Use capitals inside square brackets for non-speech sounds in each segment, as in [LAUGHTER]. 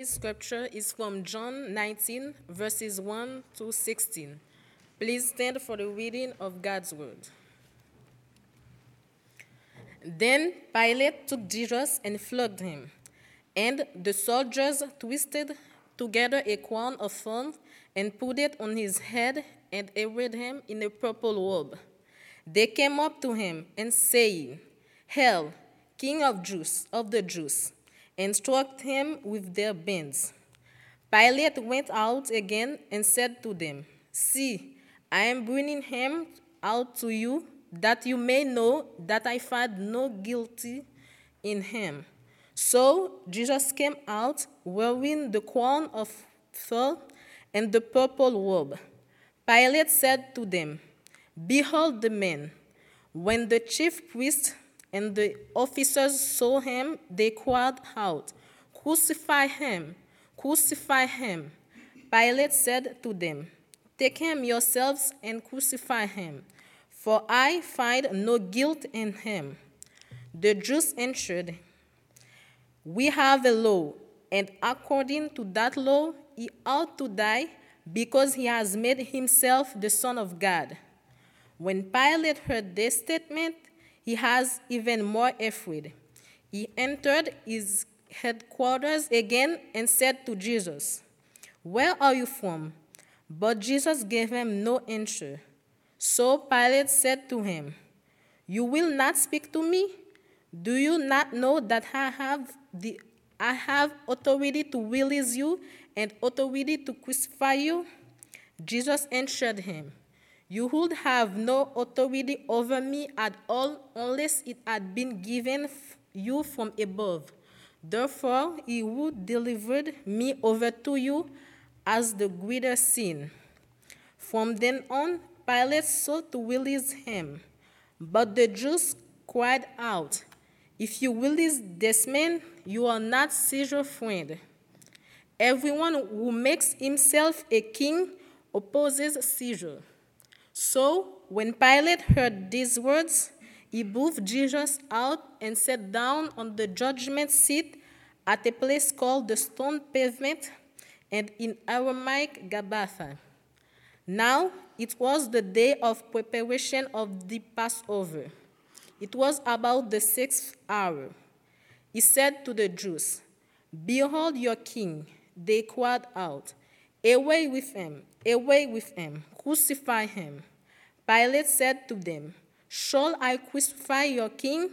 This scripture is from John 19, verses 1 to 16. Please stand for the reading of God's word. Then Pilate took Jesus and flogged him, and the soldiers twisted together a crown of thorns and put it on his head and arrayed him in a purple robe. They came up to him and saying, Hail, King of Jews, of the Jews and struck him with their bands. Pilate went out again and said to them, See, I am bringing him out to you, that you may know that I find no guilty in him. So Jesus came out wearing the crown of thorns and the purple robe. Pilate said to them, Behold the man. When the chief priests and the officers saw him, they cried out, Crucify him! Crucify him! Pilate said to them, Take him yourselves and crucify him, for I find no guilt in him. The Jews answered, We have a law, and according to that law, he ought to die because he has made himself the Son of God. When Pilate heard this statement, he has even more afraid. He entered his headquarters again and said to Jesus, Where are you from? But Jesus gave him no answer. So Pilate said to him, You will not speak to me? Do you not know that I have the I have authority to release you and authority to crucify you? Jesus answered him, you would have no authority over me at all unless it had been given you from above. Therefore, he who delivered me over to you as the greater sin. From then on, Pilate sought to release him. But the Jews cried out, If you release this man, you are not Caesar's friend. Everyone who makes himself a king opposes Caesar. So when Pilate heard these words, he moved Jesus out and sat down on the judgment seat at a place called the stone pavement and in Aramaic Gabbatha. Now it was the day of preparation of the Passover. It was about the sixth hour. He said to the Jews, Behold your king. They cried out, Away with him, away with him, crucify him. Pilate said to them, Shall I crucify your king?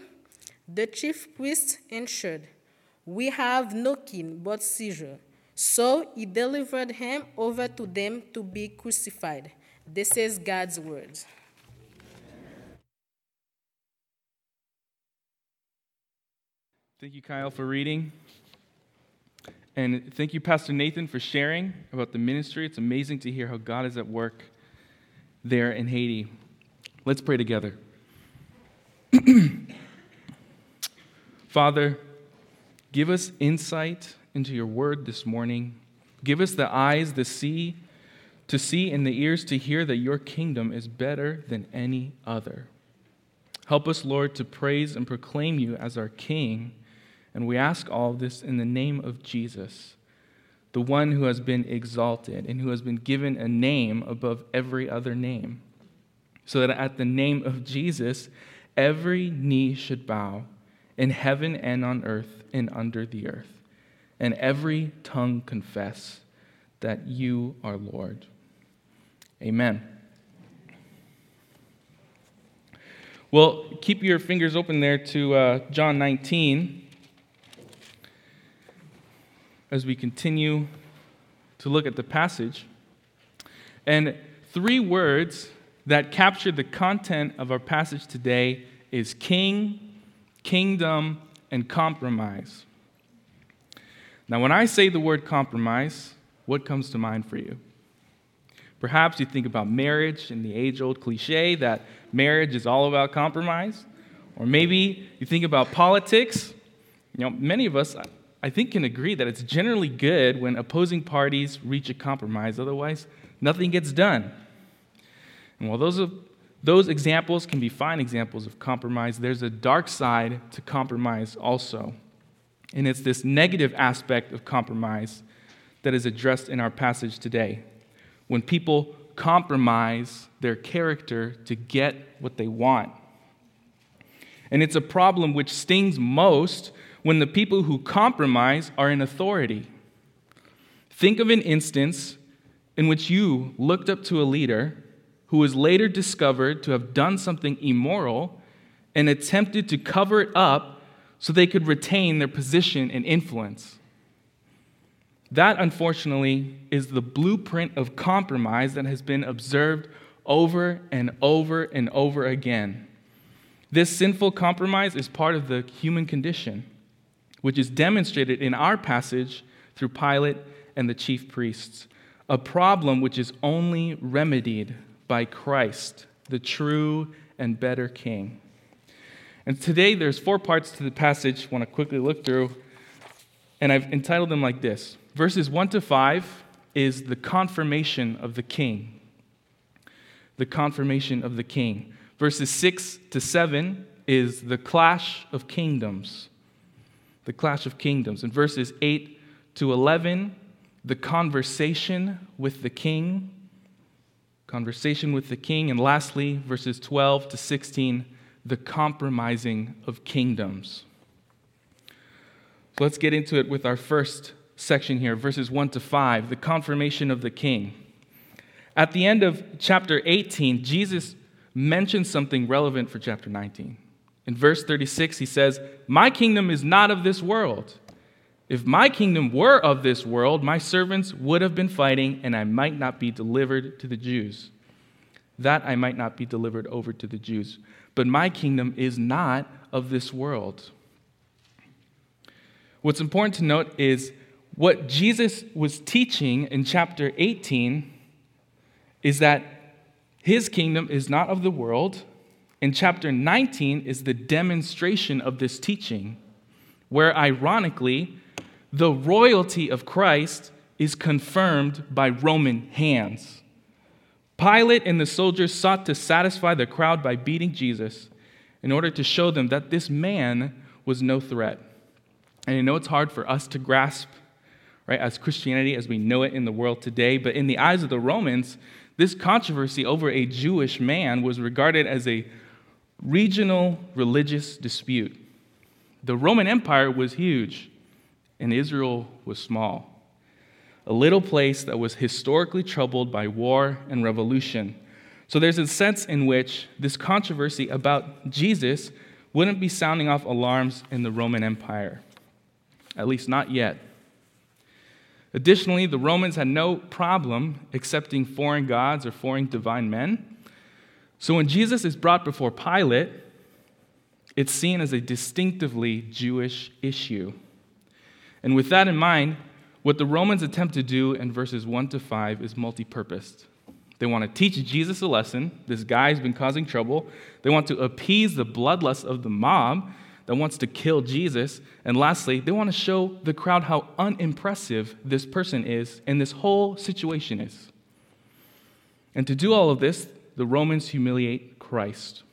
The chief priests answered, We have no king but Caesar. So he delivered him over to them to be crucified. This is God's word. Thank you, Kyle, for reading. And thank you, Pastor Nathan, for sharing about the ministry. It's amazing to hear how God is at work there in Haiti. Let's pray together. [CLEARS THROAT] Father, give us insight into your word this morning. Give us the eyes to see, to see and the ears to hear that your kingdom is better than any other. Help us, Lord, to praise and proclaim you as our King. And we ask all this in the name of Jesus, the one who has been exalted and who has been given a name above every other name so that at the name of Jesus, every knee should bow in heaven and on earth and under the earth, and every tongue confess that you are Lord. Amen. Well, keep your fingers open there to uh, John 19 as we continue to look at the passage. And three words that capture the content of our passage today is king, kingdom, and compromise. Now, when I say the word compromise, what comes to mind for you? Perhaps you think about marriage and the age old cliche that marriage is all about compromise. Or maybe you think about politics. You know, many of us, I think, can agree that it's generally good when opposing parties reach a compromise, otherwise, nothing gets done. And while those, are, those examples can be fine examples of compromise, there's a dark side to compromise also. And it's this negative aspect of compromise that is addressed in our passage today. When people compromise their character to get what they want. And it's a problem which stings most when the people who compromise are in authority. Think of an instance in which you looked up to a leader who was later discovered to have done something immoral and attempted to cover it up so they could retain their position and influence. That, unfortunately, is the blueprint of compromise that has been observed over and over and over again. This sinful compromise is part of the human condition, which is demonstrated in our passage through Pilate and the chief priests, a problem which is only remedied by Christ, the true and better King. And today there's four parts to the passage I want to quickly look through, and I've entitled them like this. Verses 1 to 5 is the confirmation of the king. The confirmation of the king. Verses 6 to 7 is the clash of kingdoms. The clash of kingdoms. And verses 8 to 11, the conversation with the king. Conversation with the king. And lastly, verses 12 to 16, the compromising of kingdoms. So let's get into it with our first section here, verses 1 to 5, the confirmation of the king. At the end of chapter 18, Jesus mentions something relevant for chapter 19. In verse 36, he says, My kingdom is not of this world. If my kingdom were of this world, my servants would have been fighting, and I might not be delivered to the Jews. That I might not be delivered over to the Jews. But my kingdom is not of this world. What's important to note is what Jesus was teaching in chapter 18 is that his kingdom is not of the world. And chapter 19 is the demonstration of this teaching, where ironically, the royalty of Christ is confirmed by Roman hands. Pilate and the soldiers sought to satisfy the crowd by beating Jesus in order to show them that this man was no threat. And I know it's hard for us to grasp, right, as Christianity as we know it in the world today, but in the eyes of the Romans, this controversy over a Jewish man was regarded as a regional religious dispute. The Roman Empire was huge, and Israel was small. A little place that was historically troubled by war and revolution. So there's a sense in which this controversy about Jesus wouldn't be sounding off alarms in the Roman Empire, at least not yet. Additionally, the Romans had no problem accepting foreign gods or foreign divine men. So when Jesus is brought before Pilate, it's seen as a distinctively Jewish issue. And with that in mind, what the Romans attempt to do in verses 1 to 5 is multi purposed. They want to teach Jesus a lesson. This guy's been causing trouble. They want to appease the bloodlust of the mob that wants to kill Jesus. And lastly, they want to show the crowd how unimpressive this person is and this whole situation is. And to do all of this, the Romans humiliate Christ.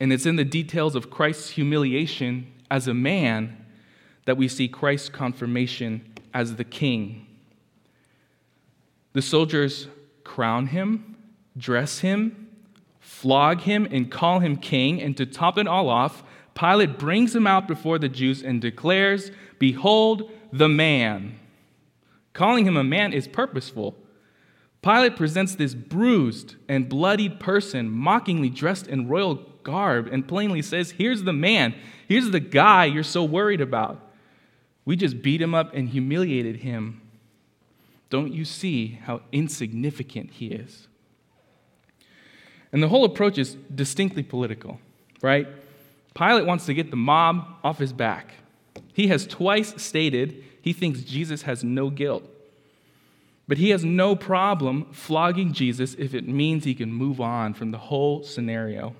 And it's in the details of Christ's humiliation as a man that we see Christ's confirmation as the king. The soldiers crown him, dress him, flog him, and call him king. And to top it all off, Pilate brings him out before the Jews and declares, Behold the man. Calling him a man is purposeful. Pilate presents this bruised and bloodied person, mockingly dressed in royal garb, and plainly says, Here's the man. Here's the guy you're so worried about. We just beat him up and humiliated him. Don't you see how insignificant he is? And the whole approach is distinctly political, right? Pilate wants to get the mob off his back. He has twice stated he thinks Jesus has no guilt. But he has no problem flogging Jesus if it means he can move on from the whole scenario.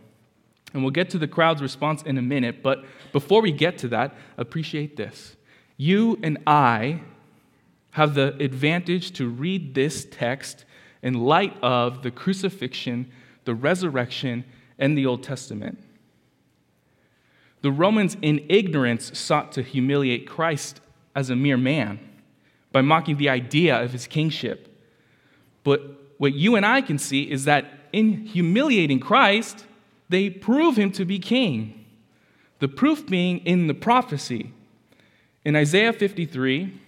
And we'll get to the crowd's response in a minute, but before we get to that, appreciate this. You and I have the advantage to read this text in light of the crucifixion, the resurrection, and the Old Testament. The Romans, in ignorance, sought to humiliate Christ as a mere man by mocking the idea of his kingship. But what you and I can see is that in humiliating Christ, they prove him to be king. The proof being in the prophecy. In Isaiah 53,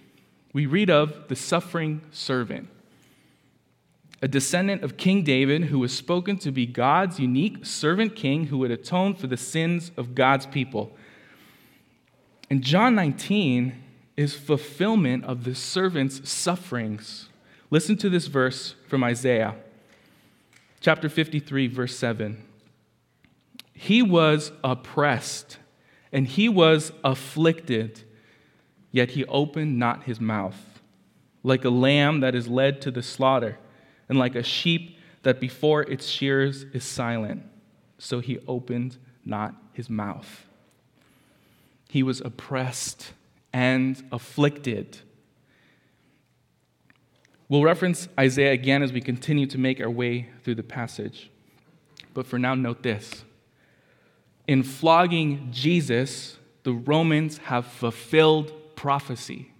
we read of the suffering servant, a descendant of King David who was spoken to be God's unique servant king who would atone for the sins of God's people. In John 19 is fulfillment of the servant's sufferings. Listen to this verse from Isaiah, chapter 53, verse 7. He was oppressed and he was afflicted yet he opened not his mouth. Like a lamb that is led to the slaughter, and like a sheep that before its shears is silent, so he opened not his mouth. He was oppressed and afflicted. We'll reference Isaiah again as we continue to make our way through the passage. But for now, note this. In flogging Jesus, the Romans have fulfilled prophecy.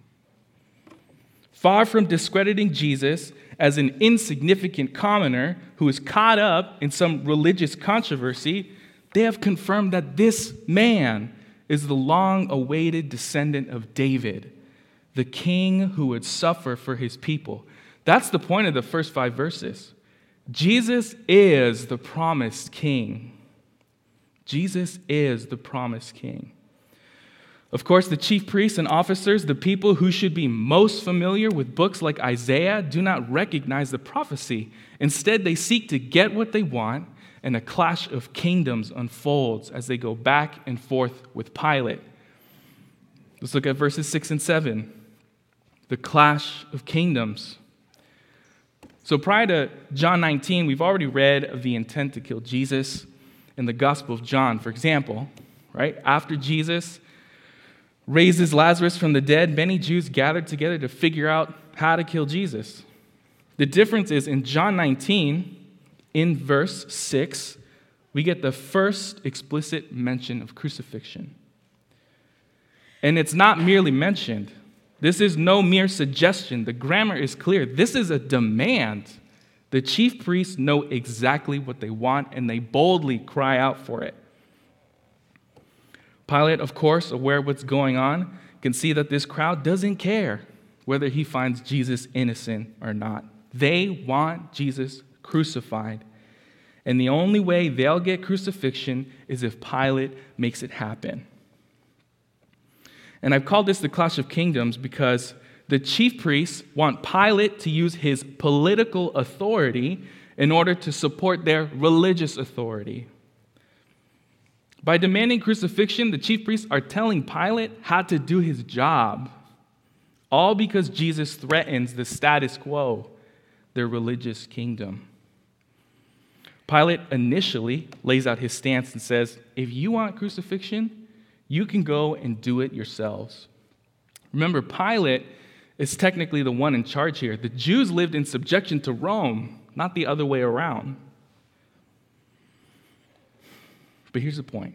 Far from discrediting Jesus as an insignificant commoner who is caught up in some religious controversy, they have confirmed that this man is the long awaited descendant of David, the king who would suffer for his people. That's the point of the first five verses. Jesus is the promised king. Jesus is the promised king. Of course, the chief priests and officers, the people who should be most familiar with books like Isaiah, do not recognize the prophecy. Instead, they seek to get what they want, and a clash of kingdoms unfolds as they go back and forth with Pilate. Let's look at verses 6 and 7. The clash of kingdoms. So, prior to John 19, we've already read of the intent to kill Jesus in the Gospel of John, for example, right? After Jesus raises Lazarus from the dead, many Jews gathered together to figure out how to kill Jesus. The difference is in John 19, in verse 6, we get the first explicit mention of crucifixion. And it's not merely mentioned. This is no mere suggestion. The grammar is clear. This is a demand. The chief priests know exactly what they want and they boldly cry out for it. Pilate, of course, aware of what's going on, can see that this crowd doesn't care whether he finds Jesus innocent or not. They want Jesus crucified. And the only way they'll get crucifixion is if Pilate makes it happen. And I've called this the Clash of Kingdoms because the chief priests want Pilate to use his political authority in order to support their religious authority. By demanding crucifixion, the chief priests are telling Pilate how to do his job, all because Jesus threatens the status quo, their religious kingdom. Pilate initially lays out his stance and says, If you want crucifixion, you can go and do it yourselves. Remember, Pilate is technically the one in charge here. The Jews lived in subjection to Rome, not the other way around. But here's the point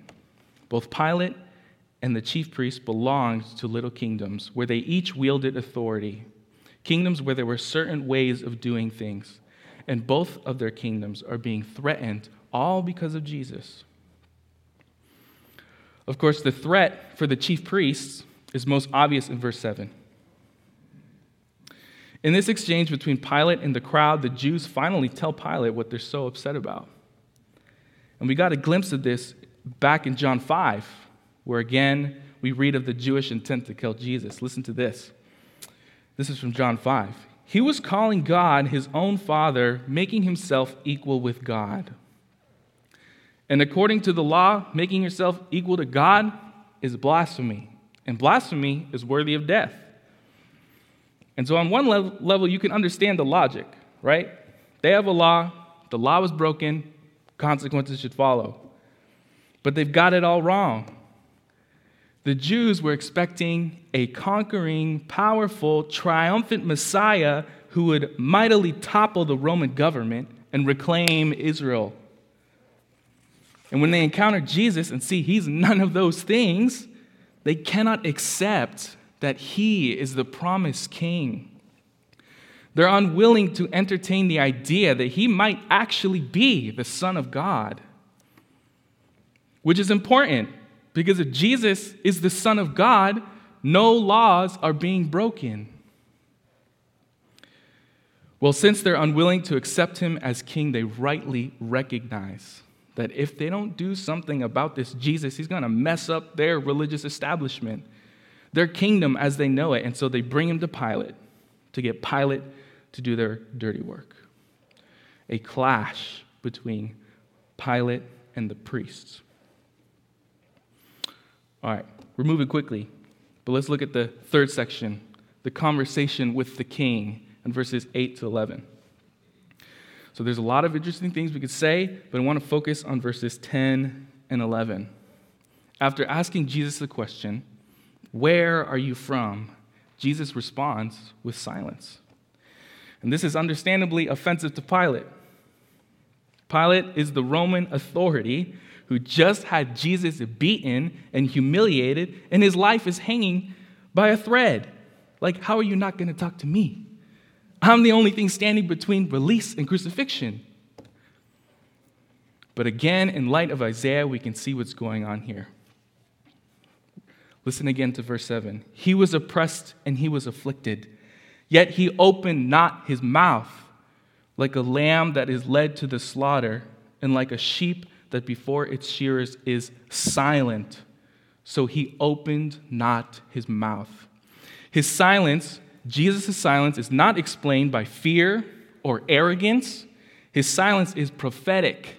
both Pilate and the chief priests belonged to little kingdoms where they each wielded authority, kingdoms where there were certain ways of doing things. And both of their kingdoms are being threatened, all because of Jesus. Of course, the threat for the chief priests is most obvious in verse 7. In this exchange between Pilate and the crowd, the Jews finally tell Pilate what they're so upset about. And we got a glimpse of this back in John 5, where again we read of the Jewish intent to kill Jesus. Listen to this. This is from John 5. He was calling God his own Father, making himself equal with God. And according to the law, making yourself equal to God is blasphemy. And blasphemy is worthy of death. And so, on one level, you can understand the logic, right? They have a law, the law was broken, consequences should follow. But they've got it all wrong. The Jews were expecting a conquering, powerful, triumphant Messiah who would mightily topple the Roman government and reclaim Israel. And when they encounter Jesus and see he's none of those things, they cannot accept that he is the promised king. They're unwilling to entertain the idea that he might actually be the Son of God, which is important because if Jesus is the Son of God, no laws are being broken. Well, since they're unwilling to accept him as king, they rightly recognize that if they don't do something about this Jesus, he's going to mess up their religious establishment, their kingdom as they know it. And so they bring him to Pilate to get Pilate to do their dirty work. A clash between Pilate and the priests. All right, we're moving quickly, but let's look at the third section the conversation with the king in verses 8 to 11. So there's a lot of interesting things we could say, but I want to focus on verses 10 and 11. After asking Jesus the question, Where are you from? Jesus responds with silence. And this is understandably offensive to Pilate. Pilate is the Roman authority who just had Jesus beaten and humiliated, and his life is hanging by a thread. Like, how are you not going to talk to me? I'm the only thing standing between release and crucifixion. But again, in light of Isaiah, we can see what's going on here. Listen again to verse 7. He was oppressed and he was afflicted Yet he opened not his mouth, like a lamb that is led to the slaughter, and like a sheep that before its shearers is silent. So he opened not his mouth. His silence, Jesus' silence, is not explained by fear or arrogance. His silence is prophetic.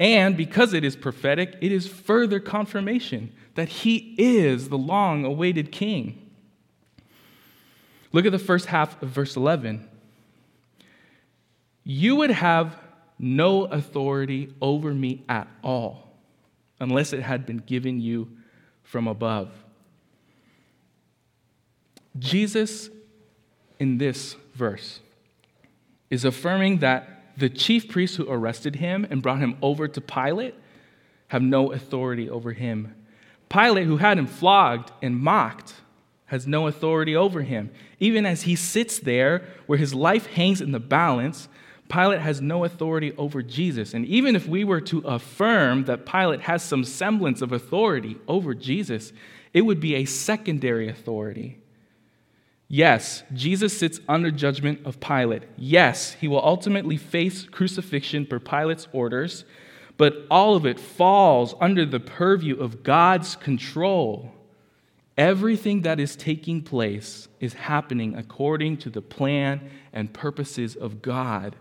And because it is prophetic, it is further confirmation that he is the long awaited king. Look at the first half of verse 11. You would have no authority over me at all unless it had been given you from above. Jesus, in this verse, is affirming that the chief priests who arrested him and brought him over to Pilate have no authority over him. Pilate, who had him flogged and mocked, has no authority over him. Even as he sits there where his life hangs in the balance, Pilate has no authority over Jesus. And even if we were to affirm that Pilate has some semblance of authority over Jesus, it would be a secondary authority. Yes, Jesus sits under judgment of Pilate. Yes, he will ultimately face crucifixion per Pilate's orders, but all of it falls under the purview of God's control. Everything that is taking place is happening according to the plan and purposes of God.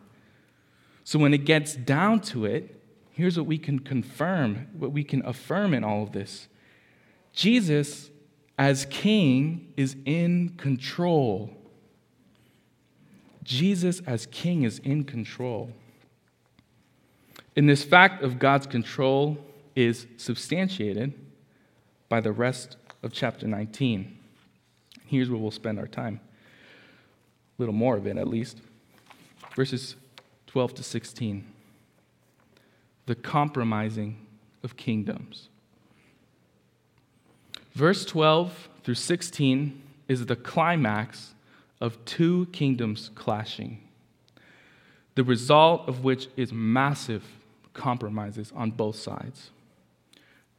So when it gets down to it, here's what we can confirm, what we can affirm in all of this Jesus, as king, is in control. Jesus, as king, is in control. And this fact of God's control is substantiated by the rest of chapter 19. Here's where we'll spend our time. A little more of it, at least. Verses 12 to 16. The compromising of kingdoms. Verse 12 through 16 is the climax of two kingdoms clashing, the result of which is massive compromises on both sides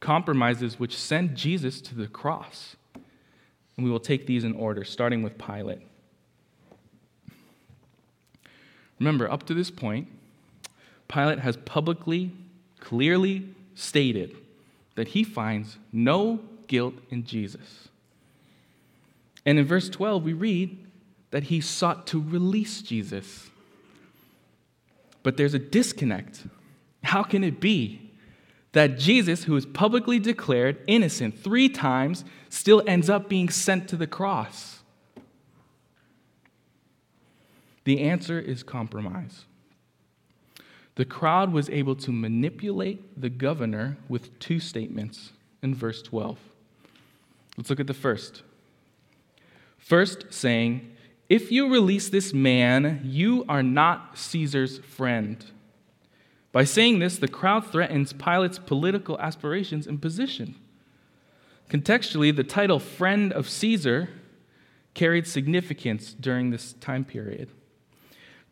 compromises which send Jesus to the cross. And we will take these in order, starting with Pilate. Remember, up to this point, Pilate has publicly, clearly stated that he finds no guilt in Jesus. And in verse 12, we read that he sought to release Jesus. But there's a disconnect. How can it be that Jesus, who is publicly declared innocent three times, still ends up being sent to the cross? The answer is compromise. The crowd was able to manipulate the governor with two statements in verse 12. Let's look at the first. First, saying, If you release this man, you are not Caesar's friend. By saying this, the crowd threatens Pilate's political aspirations and position. Contextually, the title friend of Caesar carried significance during this time period.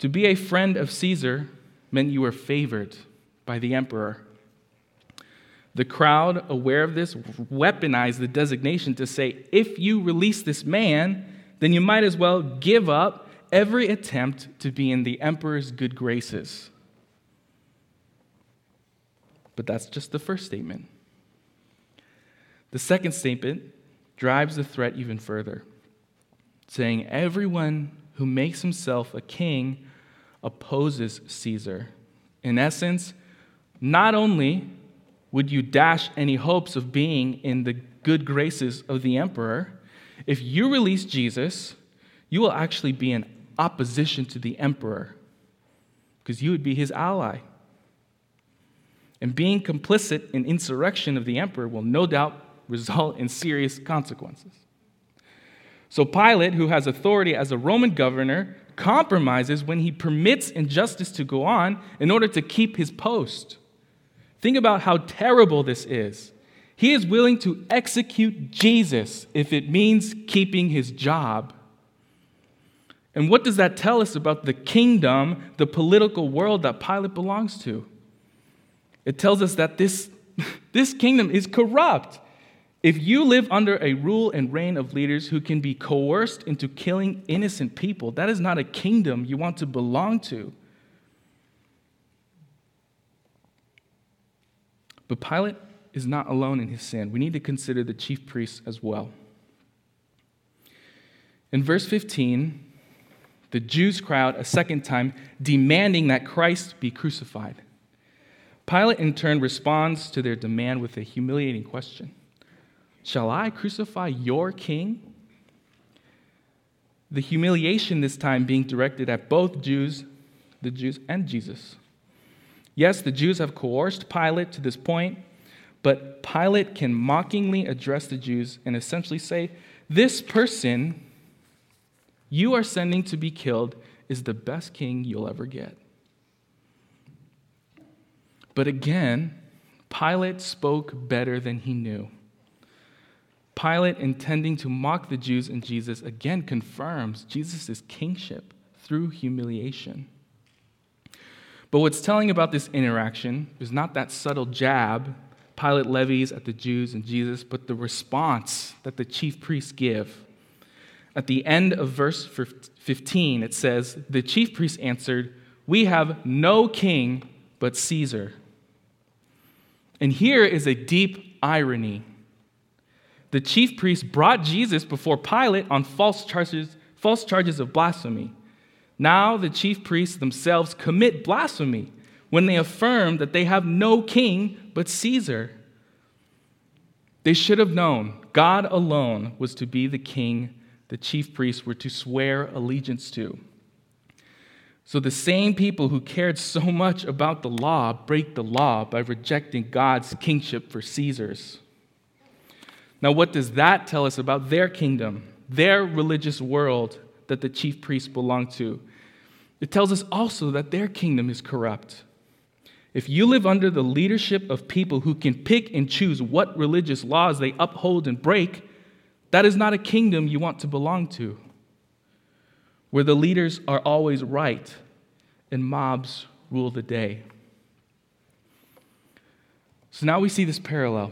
To be a friend of Caesar meant you were favored by the emperor. The crowd, aware of this, weaponized the designation to say if you release this man, then you might as well give up every attempt to be in the emperor's good graces. But that's just the first statement. The second statement drives the threat even further, saying, Everyone who makes himself a king opposes Caesar. In essence, not only would you dash any hopes of being in the good graces of the emperor, if you release Jesus, you will actually be in opposition to the emperor because you would be his ally. And being complicit in insurrection of the emperor will no doubt result in serious consequences. So Pilate, who has authority as a Roman governor, compromises when he permits injustice to go on in order to keep his post. Think about how terrible this is. He is willing to execute Jesus if it means keeping his job. And what does that tell us about the kingdom, the political world that Pilate belongs to? It tells us that this, [LAUGHS] this kingdom is corrupt. If you live under a rule and reign of leaders who can be coerced into killing innocent people, that is not a kingdom you want to belong to. But Pilate is not alone in his sin. We need to consider the chief priests as well. In verse 15, the Jews crowd a second time, demanding that Christ be crucified. Pilate, in turn, responds to their demand with a humiliating question Shall I crucify your king? The humiliation this time being directed at both Jews, the Jews, and Jesus. Yes, the Jews have coerced Pilate to this point, but Pilate can mockingly address the Jews and essentially say, This person you are sending to be killed is the best king you'll ever get. But again, Pilate spoke better than he knew. Pilate, intending to mock the Jews and Jesus, again confirms Jesus' kingship through humiliation. But what's telling about this interaction is not that subtle jab Pilate levies at the Jews and Jesus, but the response that the chief priests give. At the end of verse 15, it says, The chief priests answered, We have no king but Caesar. And here is a deep irony. The chief priests brought Jesus before Pilate on false charges, false charges of blasphemy. Now the chief priests themselves commit blasphemy when they affirm that they have no king but Caesar. They should have known God alone was to be the king the chief priests were to swear allegiance to. So the same people who cared so much about the law break the law by rejecting God's kingship for Caesar's. Now, what does that tell us about their kingdom, their religious world that the chief priests belong to? It tells us also that their kingdom is corrupt. If you live under the leadership of people who can pick and choose what religious laws they uphold and break, that is not a kingdom you want to belong to, where the leaders are always right and mobs rule the day. So now we see this parallel,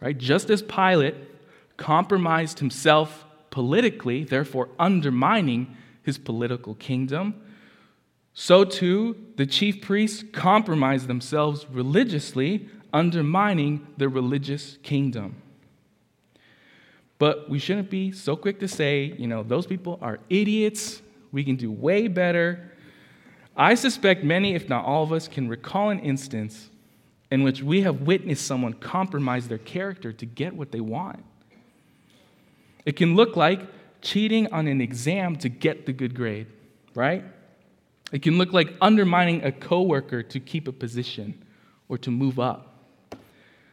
right? Just as Pilate compromised himself politically, therefore undermining his political kingdom, so too, the chief priests compromised themselves religiously, undermining the religious kingdom. But we shouldn't be so quick to say, you know, those people are idiots. We can do way better. I suspect many, if not all of us, can recall an instance in which we have witnessed someone compromise their character to get what they want. It can look like cheating on an exam to get the good grade, right? It can look like undermining a coworker to keep a position or to move up.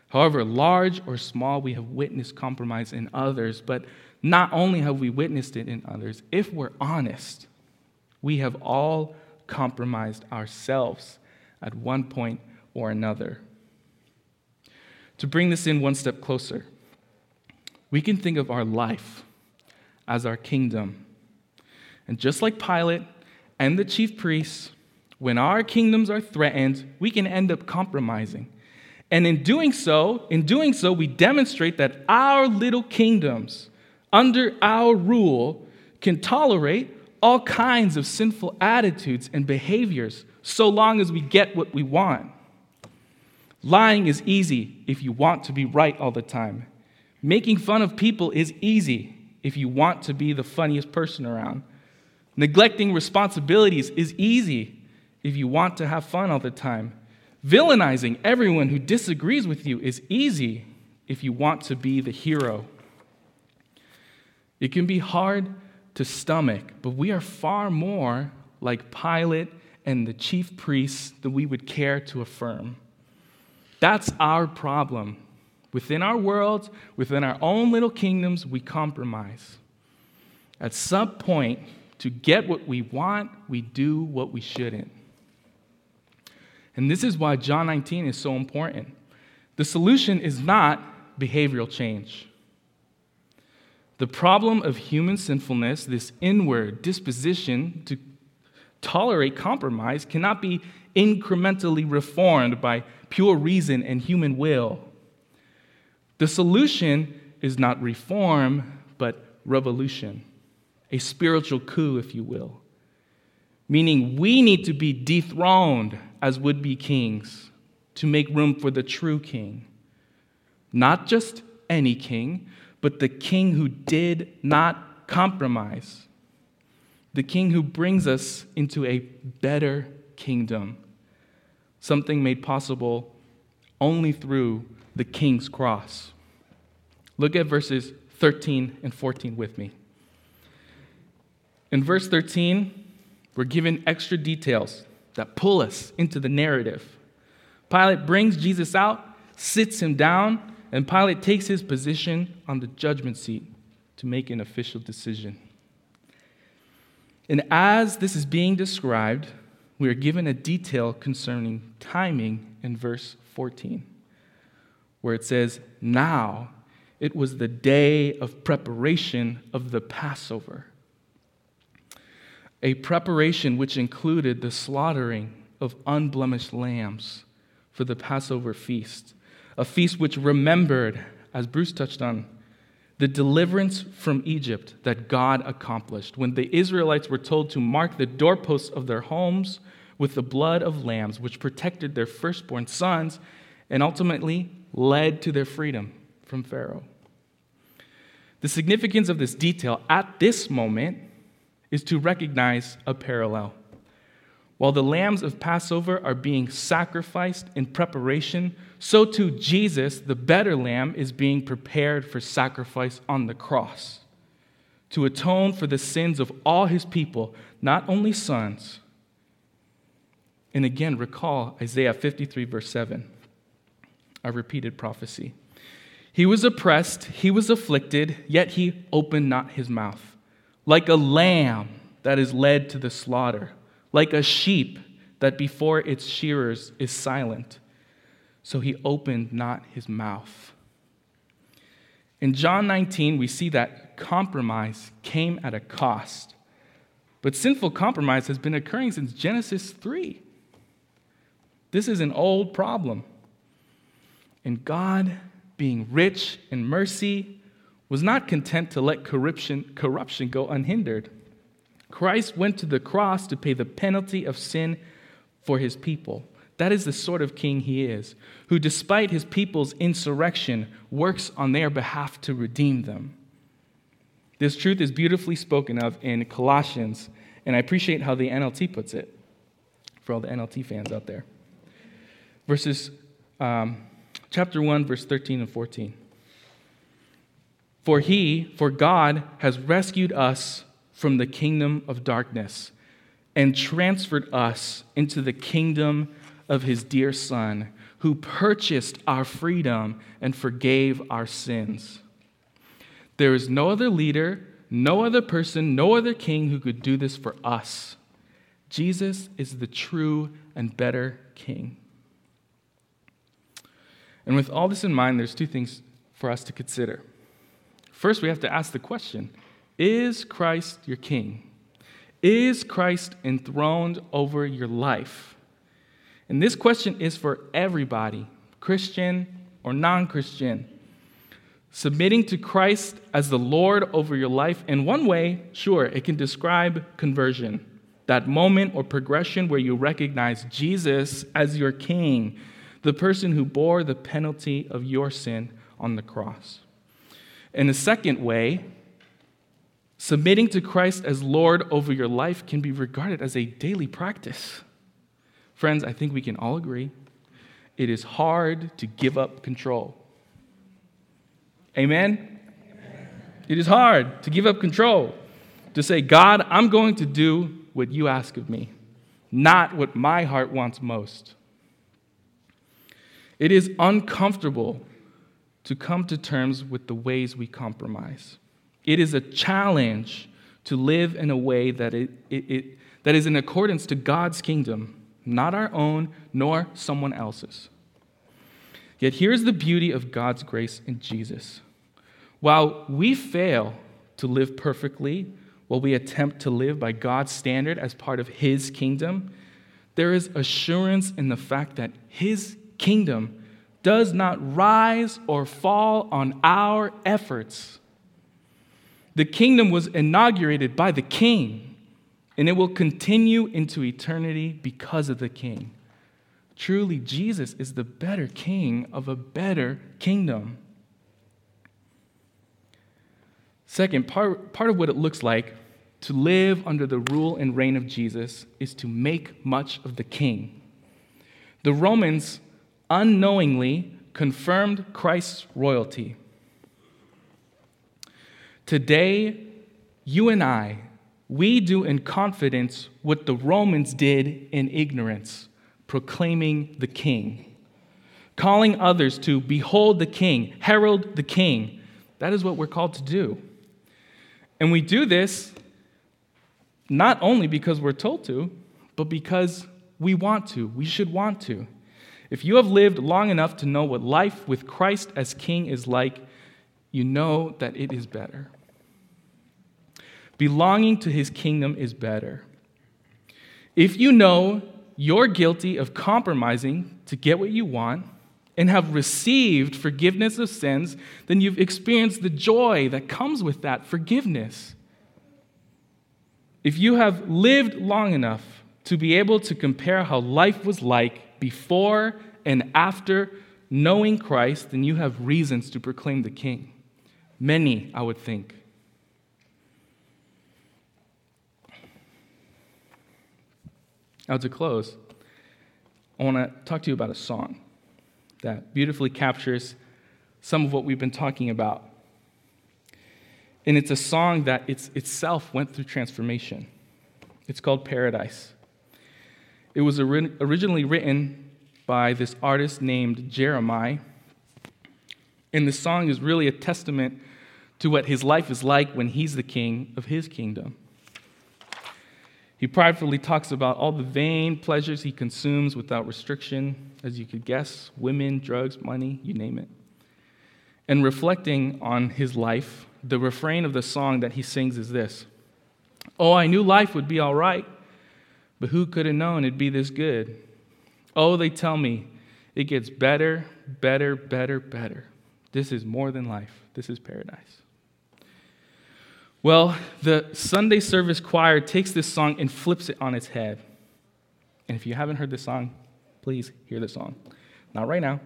However, large or small, we have witnessed compromise in others, but not only have we witnessed it in others, if we're honest, we have all compromised ourselves at one point or another. To bring this in one step closer, we can think of our life as our kingdom. And just like Pilate and the chief priests, when our kingdoms are threatened, we can end up compromising. And in doing so, in doing so, we demonstrate that our little kingdoms under our rule can tolerate all kinds of sinful attitudes and behaviors so long as we get what we want. Lying is easy if you want to be right all the time. Making fun of people is easy if you want to be the funniest person around. Neglecting responsibilities is easy if you want to have fun all the time. Villainizing everyone who disagrees with you is easy if you want to be the hero. It can be hard to stomach, but we are far more like Pilate and the chief priests than we would care to affirm. That's our problem. Within our worlds, within our own little kingdoms, we compromise. At some point, to get what we want, we do what we shouldn't. And this is why John 19 is so important. The solution is not behavioral change. The problem of human sinfulness, this inward disposition to tolerate compromise, cannot be incrementally reformed by pure reason and human will. The solution is not reform, but revolution, a spiritual coup, if you will. Meaning, we need to be dethroned as would be kings to make room for the true king. Not just any king, but the king who did not compromise, the king who brings us into a better kingdom, something made possible only through the king's cross. Look at verses 13 and 14 with me. In verse 13, we're given extra details that pull us into the narrative. Pilate brings Jesus out, sits him down, and Pilate takes his position on the judgment seat to make an official decision. And as this is being described, we are given a detail concerning timing in verse 14, where it says, Now it was the day of preparation of the Passover. A preparation which included the slaughtering of unblemished lambs for the Passover feast a feast which remembered, as Bruce touched on, the deliverance from Egypt that God accomplished when the Israelites were told to mark the doorposts of their homes with the blood of lambs, which protected their firstborn sons and ultimately led to their freedom from Pharaoh. The significance of this detail at this moment is to recognize a parallel. While the lambs of Passover are being sacrificed in preparation, so too Jesus, the better lamb, is being prepared for sacrifice on the cross to atone for the sins of all his people, not only sons. And again, recall Isaiah 53, verse 7, a repeated prophecy. He was oppressed, he was afflicted, yet he opened not his mouth. Like a lamb that is led to the slaughter like a sheep that before its shearers is silent. So he opened not his mouth. In John 19, we see that compromise came at a cost. But sinful compromise has been occurring since Genesis 3. This is an old problem. And God, being rich in mercy, was not content to let corruption, corruption go unhindered. Christ went to the cross to pay the penalty of sin for his people. That is the sort of king he is, who, despite his people's insurrection, works on their behalf to redeem them. This truth is beautifully spoken of in Colossians, and I appreciate how the NLT puts it for all the NLT fans out there. Verses, um, chapter 1, verse 13 and 14. For he, for God, has rescued us from the kingdom of darkness and transferred us into the kingdom of his dear Son, who purchased our freedom and forgave our sins. There is no other leader, no other person, no other king who could do this for us. Jesus is the true and better king. And with all this in mind, there's two things for us to consider. First, we have to ask the question Is Christ your king? Is Christ enthroned over your life? And this question is for everybody, Christian or non Christian. Submitting to Christ as the Lord over your life, in one way, sure, it can describe conversion, that moment or progression where you recognize Jesus as your king, the person who bore the penalty of your sin on the cross. In a second way, submitting to Christ as Lord over your life can be regarded as a daily practice. Friends, I think we can all agree it is hard to give up control. Amen? It is hard to give up control, to say, God, I'm going to do what you ask of me, not what my heart wants most. It is uncomfortable to come to terms with the ways we compromise. It is a challenge to live in a way that, it, it, it, that is in accordance to God's kingdom, not our own nor someone else's. Yet here's the beauty of God's grace in Jesus. While we fail to live perfectly, while we attempt to live by God's standard as part of His kingdom, there is assurance in the fact that His kingdom does not rise or fall on our efforts. The kingdom was inaugurated by the king, and it will continue into eternity because of the king. Truly, Jesus is the better king of a better kingdom. Second, part, part of what it looks like to live under the rule and reign of Jesus is to make much of the king. The Romans unknowingly confirmed Christ's royalty. Today, you and I, we do in confidence what the Romans did in ignorance, proclaiming the king, calling others to behold the king, herald the king. That is what we're called to do. And we do this not only because we're told to, but because we want to. We should want to. If you have lived long enough to know what life with Christ as King is like, you know that it is better. Belonging to his kingdom is better. If you know you're guilty of compromising to get what you want and have received forgiveness of sins, then you've experienced the joy that comes with that forgiveness. If you have lived long enough to be able to compare how life was like before and after knowing Christ, then you have reasons to proclaim the King. Many, I would think. Now, to close, I want to talk to you about a song that beautifully captures some of what we've been talking about. And it's a song that it's, itself went through transformation. It's called Paradise. It was originally written by this artist named Jeremiah. And the song is really a testament to what his life is like when he's the king of his kingdom. He pridefully talks about all the vain pleasures he consumes without restriction, as you could guess women, drugs, money, you name it. And reflecting on his life, the refrain of the song that he sings is this Oh, I knew life would be all right but who could have known it'd be this good? Oh, they tell me it gets better, better, better, better. This is more than life. This is paradise. Well, the Sunday service choir takes this song and flips it on its head. And if you haven't heard this song, please hear the song. Not right now,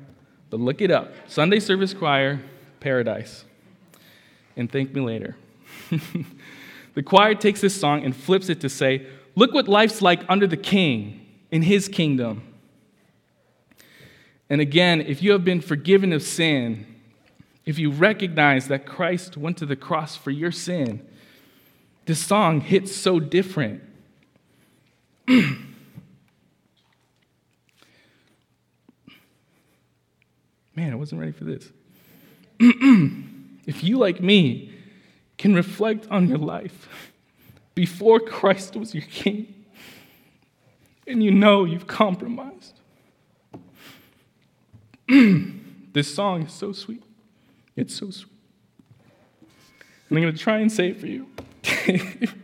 but look it up. Sunday service choir, Paradise. And thank me later. [LAUGHS] the choir takes this song and flips it to say, Look what life's like under the king in his kingdom. And again, if you have been forgiven of sin, if you recognize that Christ went to the cross for your sin, this song hits so different. [CLEARS THROAT] Man, I wasn't ready for this. [CLEARS THROAT] if you, like me, can reflect on your life, before Christ was your king, and you know you've compromised. [CLEARS THROAT] this song is so sweet. It's so sweet. And I'm going to try and say it for you. [COUGHS]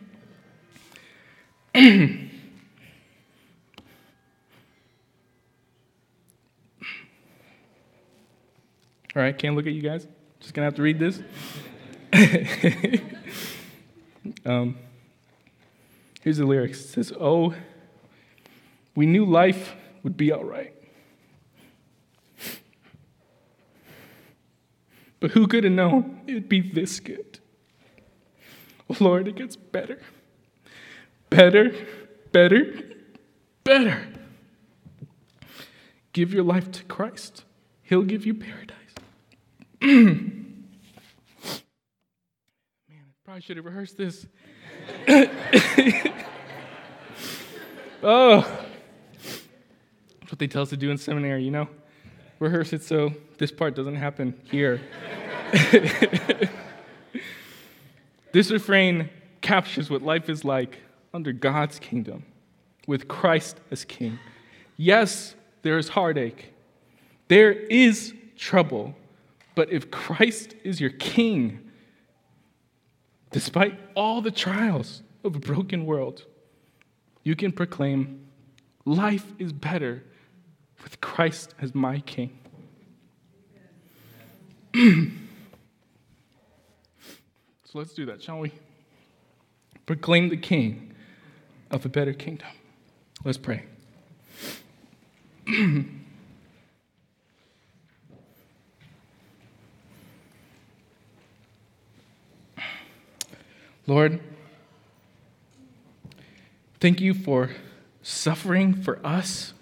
All right, can't look at you guys. Just gonna have to read this. [LAUGHS] um, here's the lyrics. It says, "Oh, we knew life would be all right, but who could have known it'd be this good? [LAUGHS] Lord, it gets better, better, better, better. Give your life to Christ. He'll give you paradise." [CLEARS THROAT] Man, I probably should have rehearsed this. [LAUGHS] oh, that's what they tell us to do in seminary, you know? Rehearse it so this part doesn't happen here. [LAUGHS] this refrain captures what life is like under God's kingdom, with Christ as king. Yes, there is heartache, there is trouble but if Christ is your king, despite all the trials of a broken world, you can proclaim, Life is better with Christ as my king. [CLEARS THROAT] let's do that, shall we? Proclaim the king of a better kingdom. Let's pray. [CLEARS THROAT] Lord, thank you for suffering for us,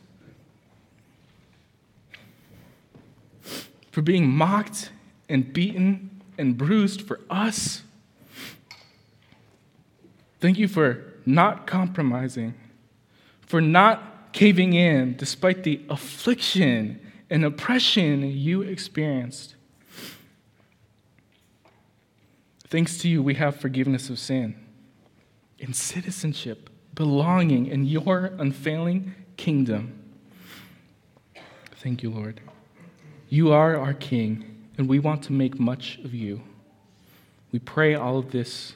for being mocked and beaten and bruised for us. Thank you for not compromising, for not caving in despite the affliction and oppression you experienced. Thanks to you, we have forgiveness of sin and citizenship, belonging in your unfailing kingdom. Thank you, Lord. You are our King, and we want to make much of you. We pray all of this